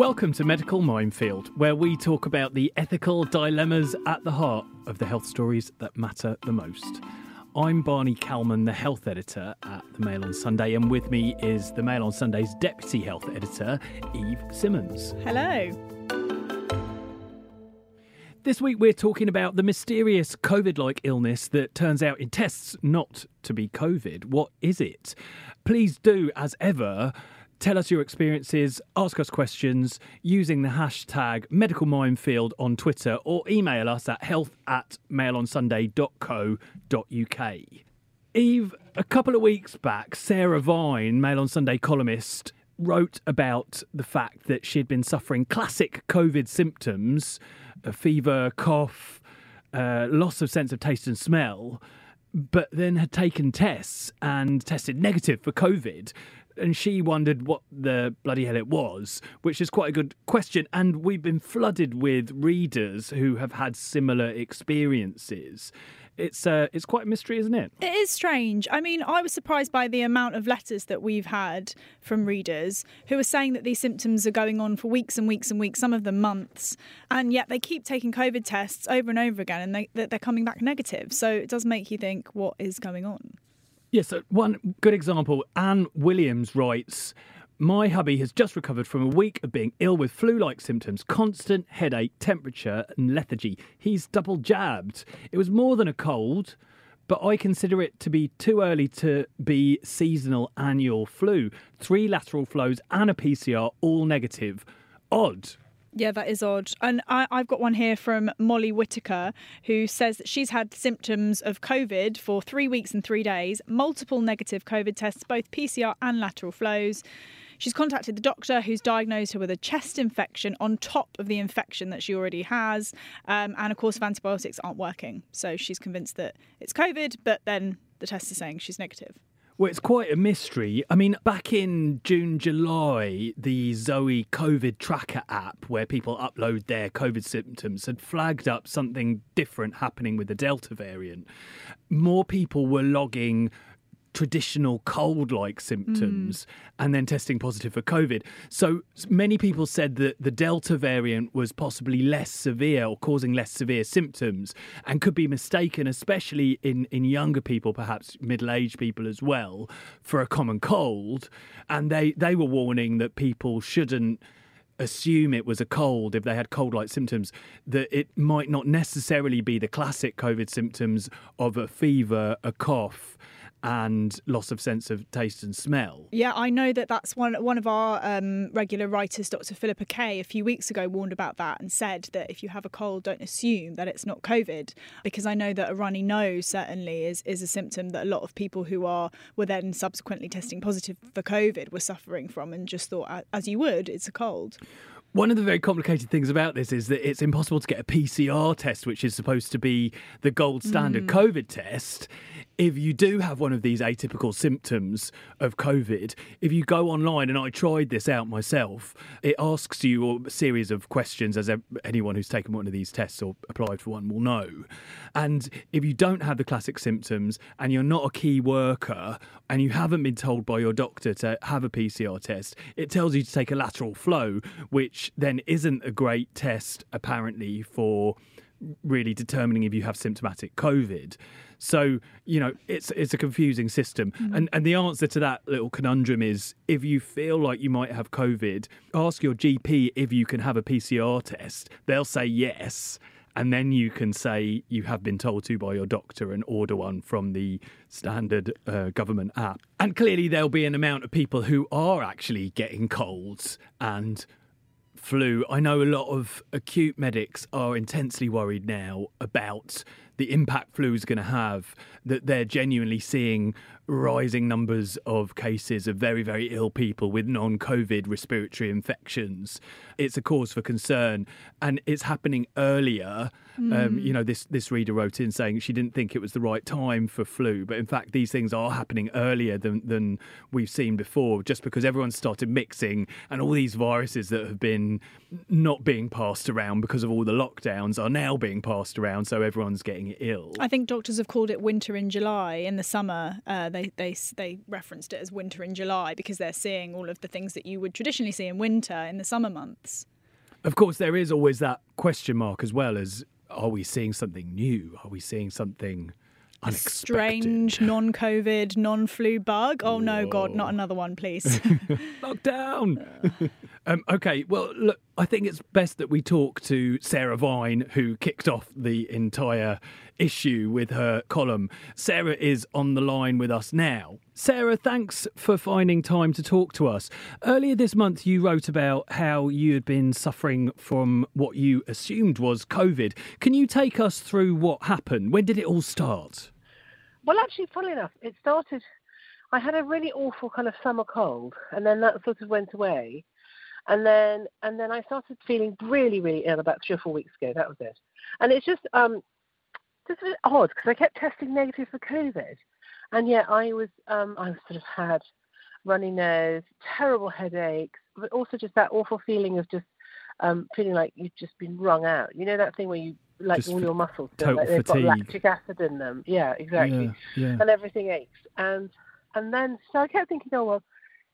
Welcome to Medical Minefield, where we talk about the ethical dilemmas at the heart of the health stories that matter the most. I'm Barney Calman, the health editor at the Mail on Sunday, and with me is the Mail on Sunday's deputy health editor, Eve Simmons. Hello. This week we're talking about the mysterious COVID like illness that turns out in tests not to be COVID. What is it? Please do, as ever, tell us your experiences, ask us questions using the hashtag medical minefield on Twitter or email us at health at mailonsunday.co.uk. Eve, a couple of weeks back, Sarah Vine, Mail on Sunday columnist, wrote about the fact that she'd been suffering classic COVID symptoms a fever, cough, uh, loss of sense of taste and smell, but then had taken tests and tested negative for COVID and she wondered what the bloody hell it was, which is quite a good question. And we've been flooded with readers who have had similar experiences. It's uh, it's quite a mystery, isn't it? It is strange. I mean, I was surprised by the amount of letters that we've had from readers who are saying that these symptoms are going on for weeks and weeks and weeks, some of them months, and yet they keep taking COVID tests over and over again, and they, they're coming back negative. So it does make you think, what is going on? Yes, So one good example. Anne Williams writes. My hubby has just recovered from a week of being ill with flu like symptoms, constant headache, temperature, and lethargy. He's double jabbed. It was more than a cold, but I consider it to be too early to be seasonal annual flu. Three lateral flows and a PCR, all negative. Odd. Yeah, that is odd. And I, have got one here from Molly Whitaker, who says that she's had symptoms of COVID for three weeks and three days, multiple negative COVID tests, both PCR and lateral flows. She's contacted the doctor who's diagnosed her with a chest infection on top of the infection that she already has. Um, and of course, if antibiotics aren't working. So she's convinced that it's COVID, but then the test is saying she's negative. Well, it's quite a mystery. I mean, back in June, July, the Zoe COVID tracker app, where people upload their COVID symptoms, had flagged up something different happening with the Delta variant. More people were logging traditional cold like symptoms mm. and then testing positive for COVID. So many people said that the Delta variant was possibly less severe or causing less severe symptoms and could be mistaken, especially in, in younger people, perhaps middle aged people as well, for a common cold. And they, they were warning that people shouldn't assume it was a cold if they had cold like symptoms, that it might not necessarily be the classic COVID symptoms of a fever, a cough and loss of sense of taste and smell. Yeah, I know that that's one one of our um, regular writers, Dr. Philippa Kaye, a few weeks ago warned about that and said that if you have a cold, don't assume that it's not COVID, because I know that a runny nose certainly is is a symptom that a lot of people who are were then subsequently testing positive for COVID were suffering from, and just thought, as you would, it's a cold. One of the very complicated things about this is that it's impossible to get a PCR test, which is supposed to be the gold standard mm. COVID test. If you do have one of these atypical symptoms of COVID, if you go online, and I tried this out myself, it asks you a series of questions, as anyone who's taken one of these tests or applied for one will know. And if you don't have the classic symptoms and you're not a key worker and you haven't been told by your doctor to have a PCR test, it tells you to take a lateral flow, which then isn't a great test apparently for really determining if you have symptomatic COVID. So, you know, it's it's a confusing system. Mm-hmm. And and the answer to that little conundrum is if you feel like you might have COVID, ask your GP if you can have a PCR test. They'll say yes and then you can say you have been told to by your doctor and order one from the standard uh, government app. And clearly, there'll be an amount of people who are actually getting colds and flu. I know a lot of acute medics are intensely worried now about the impact flu is going to have, that they're genuinely seeing rising numbers of cases of very, very ill people with non COVID respiratory infections. It's a cause for concern and it's happening earlier. Mm. Um, hmm. you know, this, this reader wrote in saying she didn't think it was the right time for flu, but in fact, these things are happening earlier than, than we've seen before, just because everyone's started mixing and all these viruses that have been not being passed around because of all the lockdowns are now being passed around. So everyone's getting getting ill. I think doctors have called it winter in July. In the summer, uh, they they they referenced it as winter in July because they're seeing all of the things that you would traditionally see in winter in the summer months. Of course, there is always that question mark as well as are we seeing something new? Are we seeing something unexpected? Strange non-COVID, non-flu bug. Oh no, God, not another one, please. Lockdown. um, okay, well, look, I think it's best that we talk to Sarah Vine, who kicked off the entire issue with her column. Sarah is on the line with us now. Sarah, thanks for finding time to talk to us. Earlier this month, you wrote about how you had been suffering from what you assumed was COVID. Can you take us through what happened? When did it all start? Well, actually, funnily enough, it started. I had a really awful kind of summer cold, and then that sort of went away, and then and then I started feeling really, really ill about three or four weeks ago. That was it, and it's just um, just a bit odd because I kept testing negative for COVID, and yet I was um, I sort of had runny nose, terrible headaches, but also just that awful feeling of just um, feeling like you've just been wrung out. You know that thing where you like Just all your muscles feel like they've fatigue. got lactic acid in them. Yeah, exactly. Yeah, yeah. And everything aches. And and then so I kept thinking, oh well,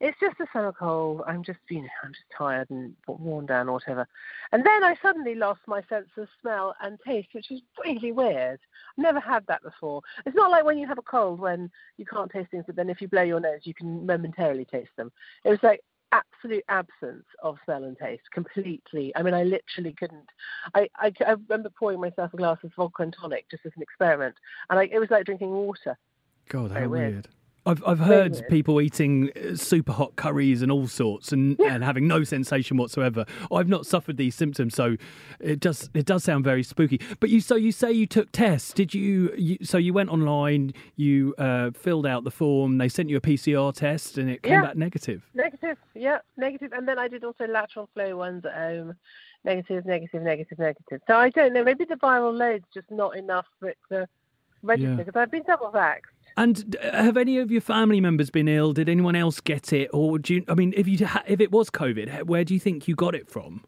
it's just a summer cold. Oh, I'm just you know I'm just tired and worn down or whatever. And then I suddenly lost my sense of smell and taste, which is really weird. I've never had that before. It's not like when you have a cold when you can't taste things, but then if you blow your nose, you can momentarily taste them. It was like absolute absence of smell and taste completely. I mean, I literally couldn't. I, I, I remember pouring myself a glass of vodka and tonic just as an experiment, and I, it was like drinking water. God, how weird. weird. I've I've heard people eating uh, super hot curries and all sorts, and, Yeah. and having no sensation whatsoever. I've not suffered these symptoms, so it does it does sound very spooky. But you so you say you took tests? Did you? you so you went online, you uh, filled out the form, they sent you a PCR test, and it came Yeah. back negative. Negative, yeah, negative. And then I did also lateral flow ones at home. Negative, negative, negative, negative. So I don't know. Maybe the viral load's just not enough for it to register Yeah. because I've been double vaxxed. And uh, have any of your family members been ill? Did anyone else get it, or do you? I mean, if you if it was COVID, where do you think you got it from?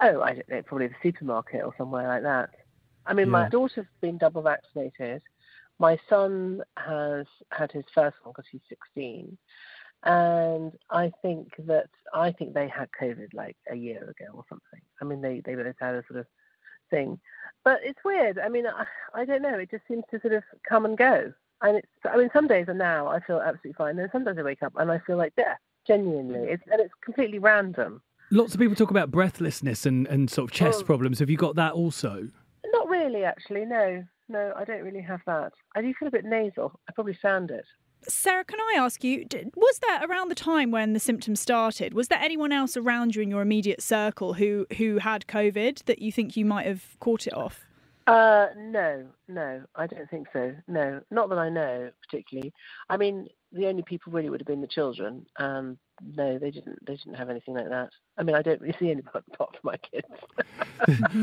Oh, I don't know, probably the supermarket or somewhere like that. I mean, Yeah. my daughter's been double vaccinated. My son has had his first one because he's 16. And I think that I think they had COVID like a year ago or something. I mean, they they both had a sort of thing, but it's weird. I mean, I, I don't know. It just seems to sort of come and go. And it's I mean, some days are now I feel absolutely fine. Then sometimes I wake up and I feel like death. Genuinely, mm. it's and it's completely random. Lots of people talk about breathlessness and, and sort of chest Oh. problems. Have you got that also? Not really, actually. No, no, I don't really have that. I do feel a bit nasal. I probably sound it. Sarah, can I ask you, was there around the time when the symptoms started, was there anyone else around you in your immediate circle who, who had COVID that you think you might have caught it off? Uh, no, no, I don't think so. No, not that I know particularly. I mean, the only people really would have been the children. Um, no, they didn't. They didn't have anything like that. I mean, I don't really see anybody apart from my kids.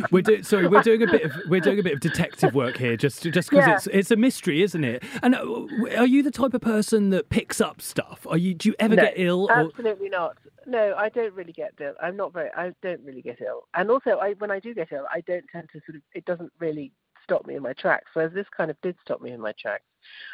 We're doing sorry, we're doing a bit of we're doing a bit of detective work here, just just because Yeah. it's it's a mystery, isn't it? And uh, are you the type of person that picks up stuff? Are you? Do you ever no, get ill? Or, absolutely not. No, I don't really get ill. I'm not very. I don't really get ill. And also, I when I do get ill, I don't tend to sort of. It doesn't really stop me in my tracks. Whereas this kind of did stop me in my tracks.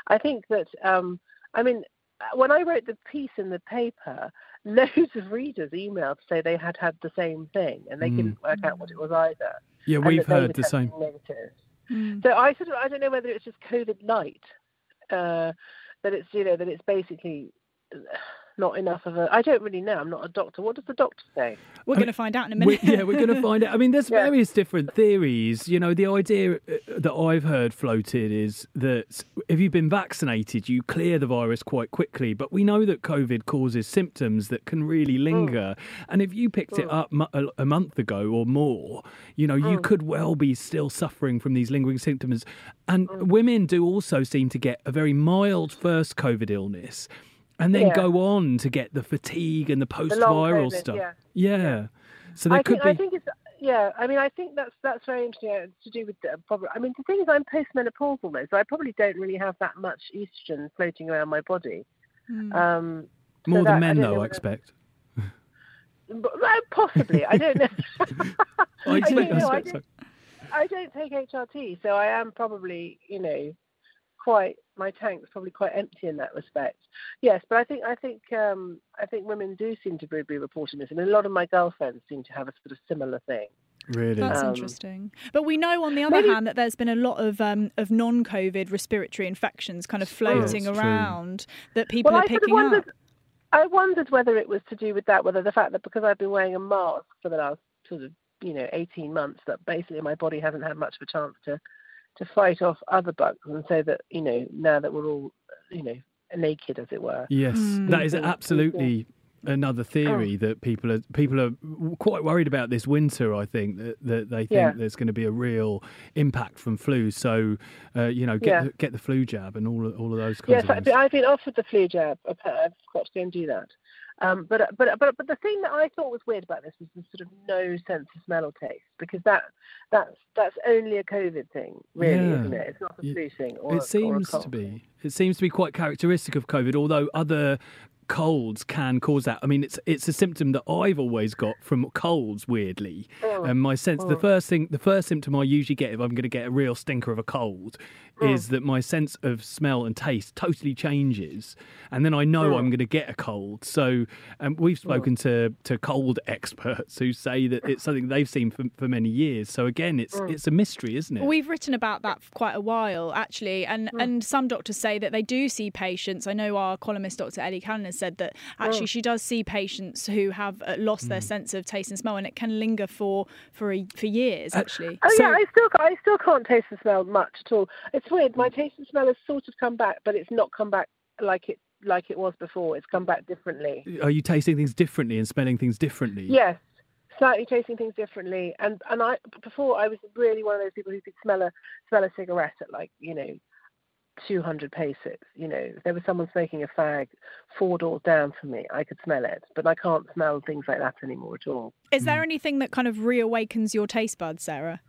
I think that. um I mean, when I wrote the piece in the paper, loads of readers emailed to say they had had the same thing and they Mm. couldn't work out what it was either. yeah, we've heard the same. Negative. Mm. So I sort of I don't know whether it's just COVID light, uh, that it's you know that it's basically uh, not enough of a. I don't really know. I'm not a doctor. What does the doctor say? We're going to find out in a We, minute. yeah, we're going to find out. I mean, there's Yeah. various different theories. You know, the idea uh, that I've heard floated is that if you've been vaccinated, you clear the virus quite quickly. But we know that COVID causes symptoms that can really mm. linger. And if you picked it mm. up mo- a, a month ago or more, you know, you mm. could well be still suffering from these lingering symptoms. And women do also seem to get a very mild first COVID illness. And then Yeah. go on to get the fatigue and the post-viral COVID, stuff. yeah. Yeah. So there I could think be. I think it's yeah. I mean, I think that's that's very interesting uh, to do with the probably. I mean, the thing is, I'm postmenopausal though, so I probably don't really have that much estrogen floating around my body. Mm. Um, so More that- than men, don't though, know I expect. But, well, possibly, I don't know. I I don't know, I I expect so. I don't take HRT, so I am probably, you know, quite my tank's probably quite empty in that respect. Yes, but I think I think um, I think women do seem to be reporting this, and a lot of my girlfriends seem to have a sort of similar thing. Really? That's Um, interesting. But we know, on the other maybe- hand, that there's been a lot of um, of non-COVID respiratory infections kind of floating that's true. around that people well, are I sort of picking wondered. up. I wondered whether it was to do with that, whether the fact that because I've been wearing a mask for the last sort of you know 18 months, that basically my body hasn't had much of a chance to to fight off other bugs, and so that you know now that we're all you know naked, as it were. Yes, Mm. that is absolutely another theory Oh. that people are people are quite worried about this winter. I think that, that they think Yeah. there's going to be a real impact from flu. So, uh, you know, get Yeah. the, get the flu jab and all of, all of those kinds Yes, of I've things. been, I've been offered the flu jab. I've, I've got to go and do that. Um, but but but but the thing that I thought was weird about this was the sort of no sense of smell or taste because that that's that's only a COVID thing, really, Yeah. isn't it? It's not a flu thing. Or a- or it a seems to be. It seems to be quite characteristic of COVID, although other colds can cause that. I mean, it's it's a symptom that I've always got from colds. Weirdly, Oh, and my sense the oh. first thing, the first symptom I usually get if I'm going to get a real stinker of a cold, Mm. is that my sense of smell and taste totally changes, and then I know Mm. I'm going to get a cold. So, um, we've spoken to to cold experts who say that it's something they've seen for, for many years. So again, it's Mm. it's a mystery, isn't it? We've written about that for quite a while, actually, and and some doctors say that they do see patients. I know our columnist, Dr. Ellie Cannon, has said that actually she does see patients who have uh, lost their sense of taste and smell, and it can linger for for a, for years. Actually, Oh So- yeah, I still I still can't taste and smell much at all. It's weird. My taste and smell has sort of come back, but it's not come back like it like it was before. It's come back differently. Are you tasting things differently and smelling things differently? Yes, slightly tasting things differently. And and I before I was really one of those people who could smell a smell a cigarette at like you know. 200 paces, you know, if there was someone smoking a fag four doors down from me, I could smell it, but I can't smell things like that anymore at all. is there anything that kind of reawakens your taste buds, Sarah?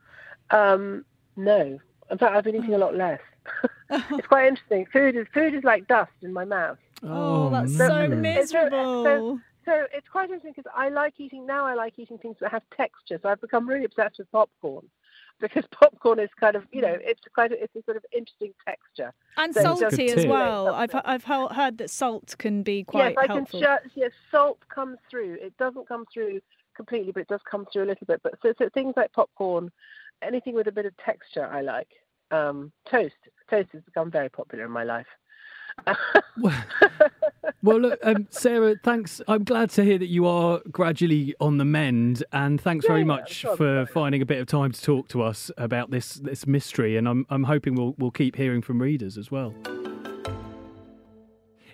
Um, no, in fact, I've been eating a lot less. it's quite interesting. Food is food is like dust in my mouth. Oh, oh that's no. so miserable. So it's quite interesting because I like eating now. I like eating things that have texture. So I've become really obsessed with popcorn because popcorn is kind of you know it's quite a, it's a sort of interesting texture. And So salty as well. I've I've heard that salt can be quite yes, I helpful. can. Ju- yes, salt comes through. It doesn't come through completely, but it does come through a little bit. But so, so things like popcorn, anything with a bit of texture, I like. Um, toast. Toast has become very popular in my life. Well, well, look, um, Sarah, thanks. I'm glad to hear that you are gradually on the mend, and thanks very much sure, for finding a bit of time to talk to us about this this mystery. And I'm I'm hoping we'll we'll keep hearing from readers as well.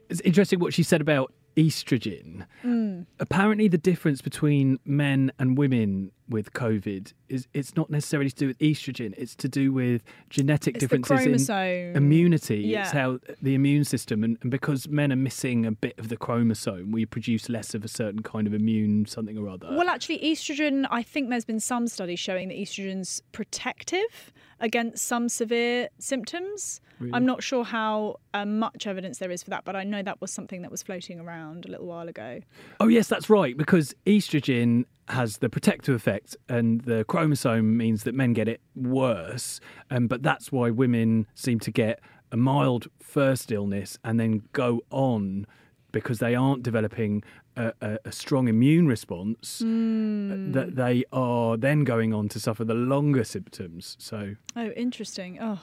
It's interesting what she said about estrogen. Mm. Apparently, the difference between men and women with COVID is it's not necessarily to do with estrogen. It's to do with genetic It's differences in immunity. It's how the immune system, and, and because men are missing a bit of the chromosome, we produce less of a certain kind of immune something or other. Well, actually, estrogen, I think there's been some studies showing that estrogen's protective against some severe symptoms. I'm not sure how uh, much evidence there is for that, but I know that was something that was floating around a little while ago. Oh, yes, that's right, because estrogen has the protective effect, and the chromosome means that men get it worse. Um, but that's why women seem to get a mild first illness and then go on because they aren't developing a, a, a strong immune response. That they are then going on to suffer the longer symptoms. So, Oh, interesting. Oh,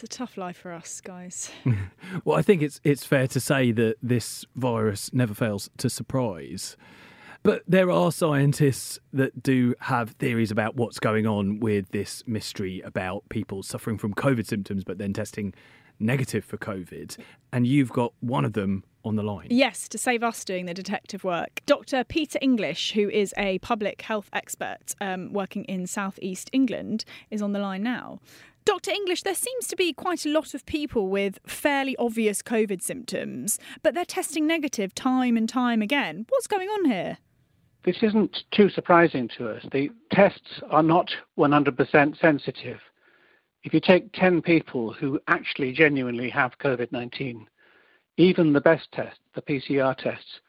it's a tough life for us, guys. well, I think it's it's fair to say that this virus never fails to surprise. But there are scientists that do have theories about what's going on with this mystery about people suffering from COVID symptoms but then testing negative for COVID. And you've got one of them on the line. Yes, to save us doing the detective work. Dr. Peter English, who is a public health expert um, working in southeast England, is on the line now. Dr. English, there seems to be quite a lot of people with fairly obvious COVID symptoms, but they're testing negative time and time again. What's going on here? This isn't too surprising to us. The tests are not 100% sensitive. If you take 10 people who actually genuinely have COVID 19, even the best test, the PCR tests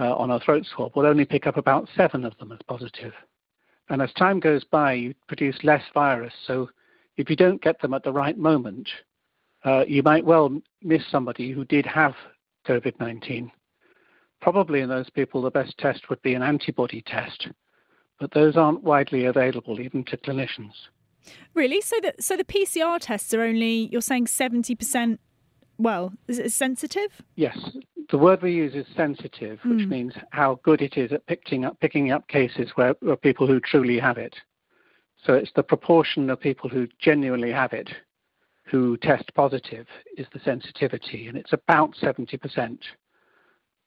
uh, on a throat swab, will only pick up about seven of them as positive. And as time goes by, you produce less virus. So if you don't get them at the right moment, uh, you might well miss somebody who did have COVID 19. Probably in those people, the best test would be an antibody test, but those aren't widely available even to clinicians. Really? So the so the PCR tests are only you're saying seventy percent. Well, is it sensitive? Yes, the word we use is sensitive, which mm. means how good it is at picking up picking up cases where, where people who truly have it. So it's the proportion of people who genuinely have it who test positive is the sensitivity, and it's about 70%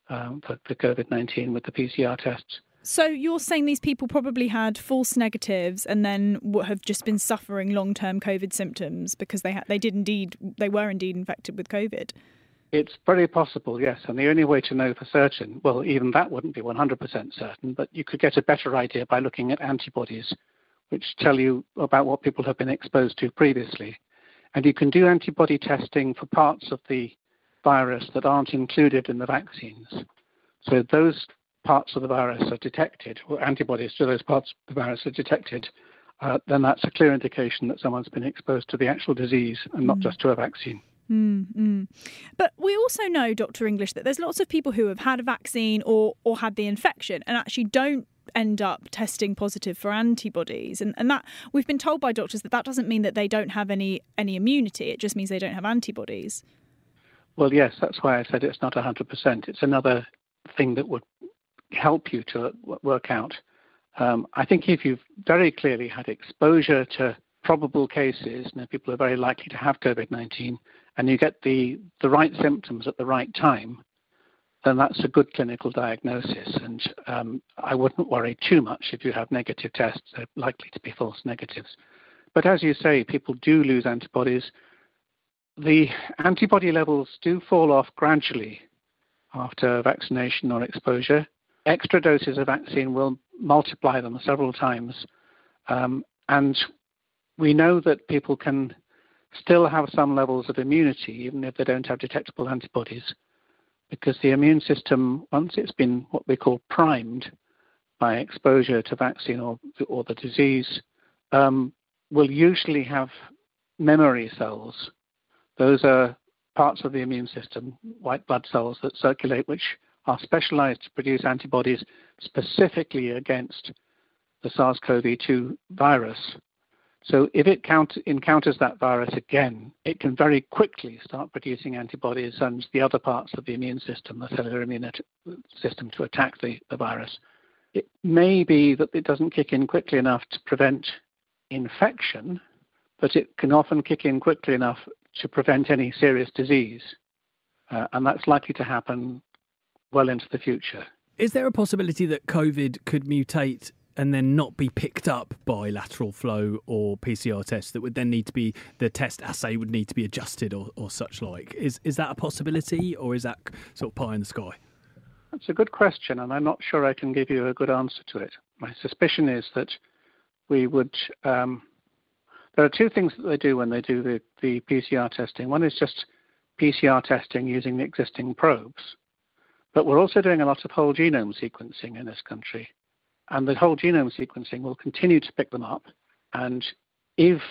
um, for, for COVID 19 with the PCR tests. So you're saying these people probably had false negatives and then have just been suffering long-term COVID symptoms because they they did indeed they were indeed infected with COVID. It's very possible, yes. And the only way to know for certain, well, even that wouldn't be 100% certain, but you could get a better idea by looking at antibodies, which tell you about what people have been exposed to previously. And you can do antibody testing for parts of the virus that aren't included in the vaccines. So those parts of the virus are detected, or antibodies to those parts of the virus are detected, uh, then that's a clear indication that someone's been exposed to the actual disease and not mm. just to a vaccine. Mm, But we also know, Dr. English, that there's lots of people who have had a vaccine or, or had the infection and actually don't end up testing positive for antibodies. And, and that we've been told by doctors that that doesn't mean that they don't have any any immunity. It just means they don't have antibodies. Well yes that's why i said it's not 100% it's another thing that would help you to work out. Um, i think if you've very clearly had exposure to probable cases you people are very likely to have covid-19 and you get the, the right symptoms at the right time, then that's a good clinical diagnosis. And um, I wouldn't worry too much if you have negative tests, they're likely to be false negatives. But as you say, people do lose antibodies. The antibody levels do fall off gradually after vaccination or exposure. Extra doses of vaccine will multiply them several times. Um, and we know that people can still have some levels of immunity, even if they don't have detectable antibodies, because the immune system, once it's been what we call primed by exposure to vaccine or, or the disease, um, will usually have memory cells. Those are parts of the immune system, white blood cells that circulate, which are specialized to produce antibodies specifically against the SARS CoV 2 virus. So if it count, encounters that virus again, it can very quickly start producing antibodies and the other parts of the immune system, the cellular immune system, to attack the, the virus. It may be that it doesn't kick in quickly enough to prevent infection, but it can often kick in quickly enough to prevent any serious disease. Uh, and that's likely to happen well into the future. Is there a possibility that COVID could mutate and then not be picked up by lateral flow or PCR tests that would then need to be the test assay would need to be adjusted or, or such like. Is is that a possibility or is that sort of pie in the sky? That's a good question, and I'm not sure I can give you a good answer to it. My suspicion is that we would. Um, there are two things that they do when they do the, the PCR testing. One is just PCR testing using the existing probes, but we're also doing a lot of whole genome sequencing in this country and the whole genome sequencing will continue to pick them up. And if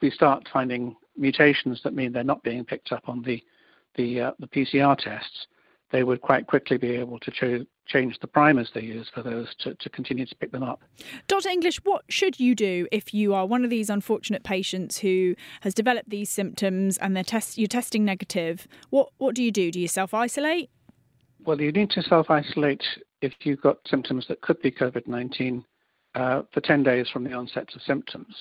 we start finding mutations that mean they're not being picked up on the the, uh, the PCR tests, they would quite quickly be able to ch- change the primers they use for those to, to continue to pick them up. Dr. English, what should you do if you are one of these unfortunate patients who has developed these symptoms and they're test- you're testing negative? What what do you do? Do you self isolate? Well, you need to self isolate if you've got symptoms that could be COVID 19 uh, for 10 days from the onset of symptoms.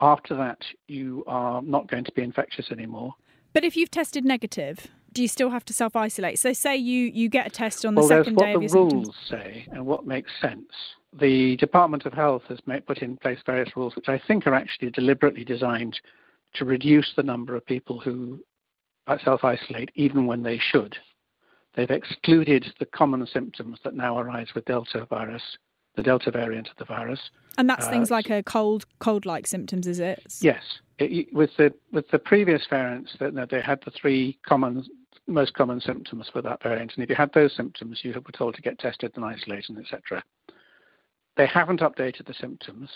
After that, you are not going to be infectious anymore. But if you've tested negative, do you still have to self isolate? So, say you, you get a test on the well, second day of your symptoms. Well, the rules say and what makes sense. The Department of Health has made, put in place various rules which I think are actually deliberately designed to reduce the number of people who self isolate even when they should. They've excluded the common symptoms that now arise with Delta virus, the Delta variant of the virus. And that's uh, things like a cold, cold-like symptoms, is it? Yes. It, with the with the previous variants, that they had the three common, most common symptoms for that variant, and if you had those symptoms, you were told to get tested and isolated, etc. they haven't updated the symptoms.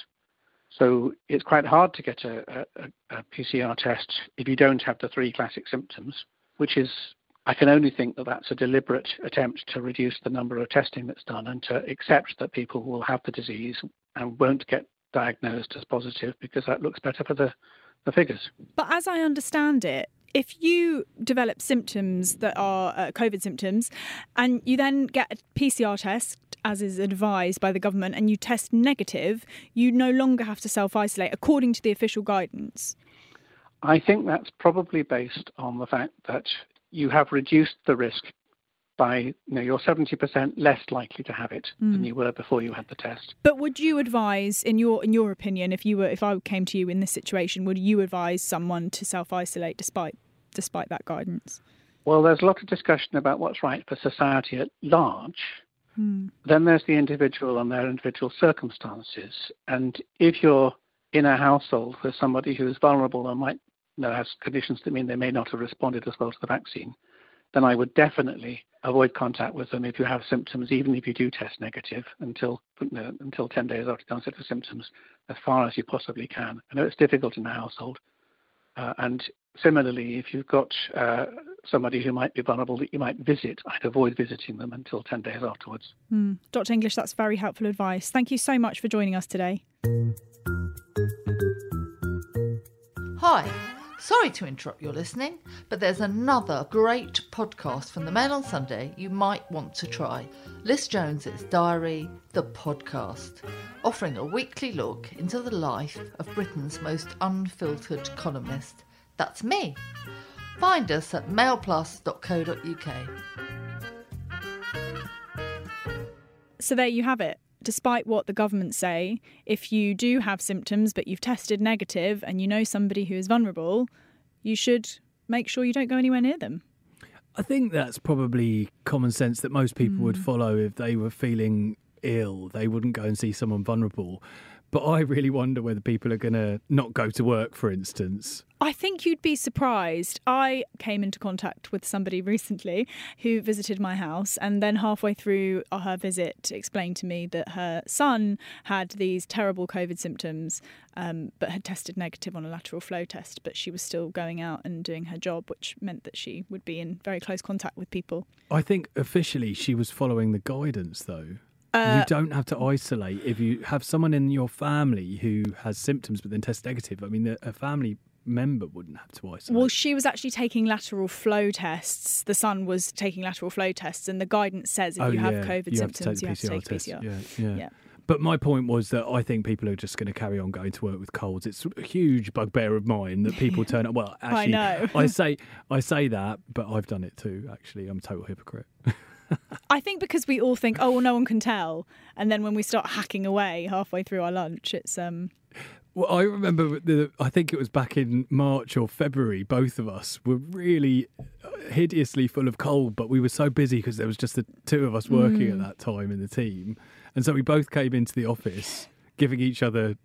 So it's quite hard to get a, a, a, PCR test if you don't have the three classic symptoms, which is, I can only think that that's a deliberate attempt to reduce the number of testing that's done and to accept that people will have the disease and won't get diagnosed as positive because that looks better for the, the figures. But as I understand it, if you develop symptoms that are uh, COVID symptoms and you then get a PCR test, as is advised by the government, and you test negative, you no longer have to self isolate according to the official guidance. I think that's probably based on the fact that you have reduced the risk by you know you're 70% less likely to have it mm. than hmm. you were before you had the test. But would you advise in your in your opinion if you were if I came to you in this situation would you advise someone to self-isolate despite despite that guidance? Well, there's a lot of discussion about what's right for society at large. Hmm. Then there's the individual and their individual circumstances. And if you're in a household with somebody who is vulnerable and might know, has conditions that mean they may not have responded as well to the vaccine, then I would definitely avoid contact with them if you have symptoms, even if you do test negative until until 10 days after the onset of symptoms, as far as you possibly can. I know it's difficult in the household. Uh, and similarly, if you've got uh, somebody who might be vulnerable that you might visit, I'd avoid visiting them until 10 days afterwards. Mm. Dr. English, that's very helpful advice. Thank you so much for joining us today. Hi. Sorry to interrupt your listening, but there's another great podcast from the Mail on Sunday you might want to try. Liz Jones's Diary, the podcast, offering a weekly look into the life of Britain's most unfiltered columnist. That's me. Find us at mailplus.co.uk. So there you have it despite what the government say, if you do have symptoms but you've tested negative and you know somebody who is vulnerable, you should make sure you don't go anywhere near them. I think that's probably common sense that most people mm. would follow if they were feeling ill. They wouldn't go and see someone vulnerable. But I really wonder whether people are going to not go to work, for instance. I think you'd be surprised. I came into contact with somebody recently who visited my house, and then halfway through her visit, explained to me that her son had these terrible COVID symptoms, um, but had tested negative on a lateral flow test. But she was still going out and doing her job, which meant that she would be in very close contact with people. I think officially she was following the guidance, though. Uh, you don't have to isolate if you have someone in your family who has symptoms but then test negative. I mean, a family member wouldn't have to isolate. Well, she was actually taking lateral flow tests. The son was taking lateral flow tests, and the guidance says if oh, you yeah. have COVID you symptoms, have you have to take test. PCR. Yeah, yeah. yeah. But my point was that I think people are just going to carry on going to work with colds. It's a huge bugbear of mine that people turn up. Well, actually, I know. I say I say that, but I've done it too. Actually, I'm a total hypocrite. I think because we all think, oh, well, no one can tell, and then when we start hacking away halfway through our lunch, it's um. Well, I remember the. I think it was back in March or February. Both of us were really hideously full of cold, but we were so busy because there was just the two of us working mm. at that time in the team, and so we both came into the office giving each other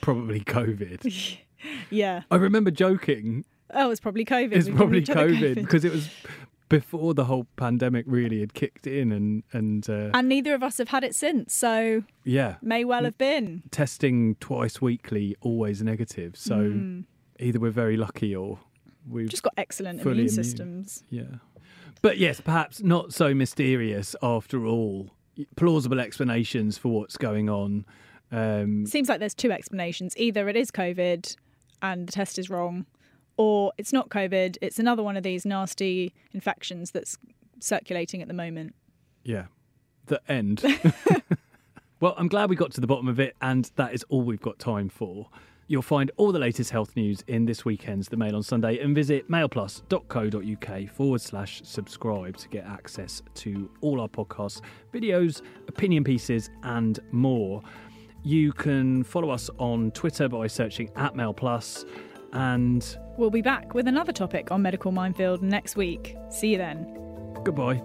probably COVID. yeah, I remember joking. Oh, it's probably COVID. It's probably COVID because it was before the whole pandemic really had kicked in and and uh, and neither of us have had it since so yeah. may well have been. Testing twice weekly always negative. So mm. either we're very lucky or we've just got excellent immune, immune. systems. Yeah. But yes perhaps not so mysterious after all. Plausible explanations for what's going on. Um, seems like there's two explanations. Either it is covid and the test is wrong or it's not COVID, it's another one of these nasty infections that's circulating at the moment. Yeah. The end. well, I'm glad we got to the bottom of it, and that is all we've got time for. You'll find all the latest health news in this weekend's The Mail on Sunday and visit mailplus.co.uk forward slash subscribe to get access to all our podcasts, videos, opinion pieces, and more. You can follow us on Twitter by searching at MailPlus and we'll be back with another topic on Medical Minefield next week. See you then. Goodbye.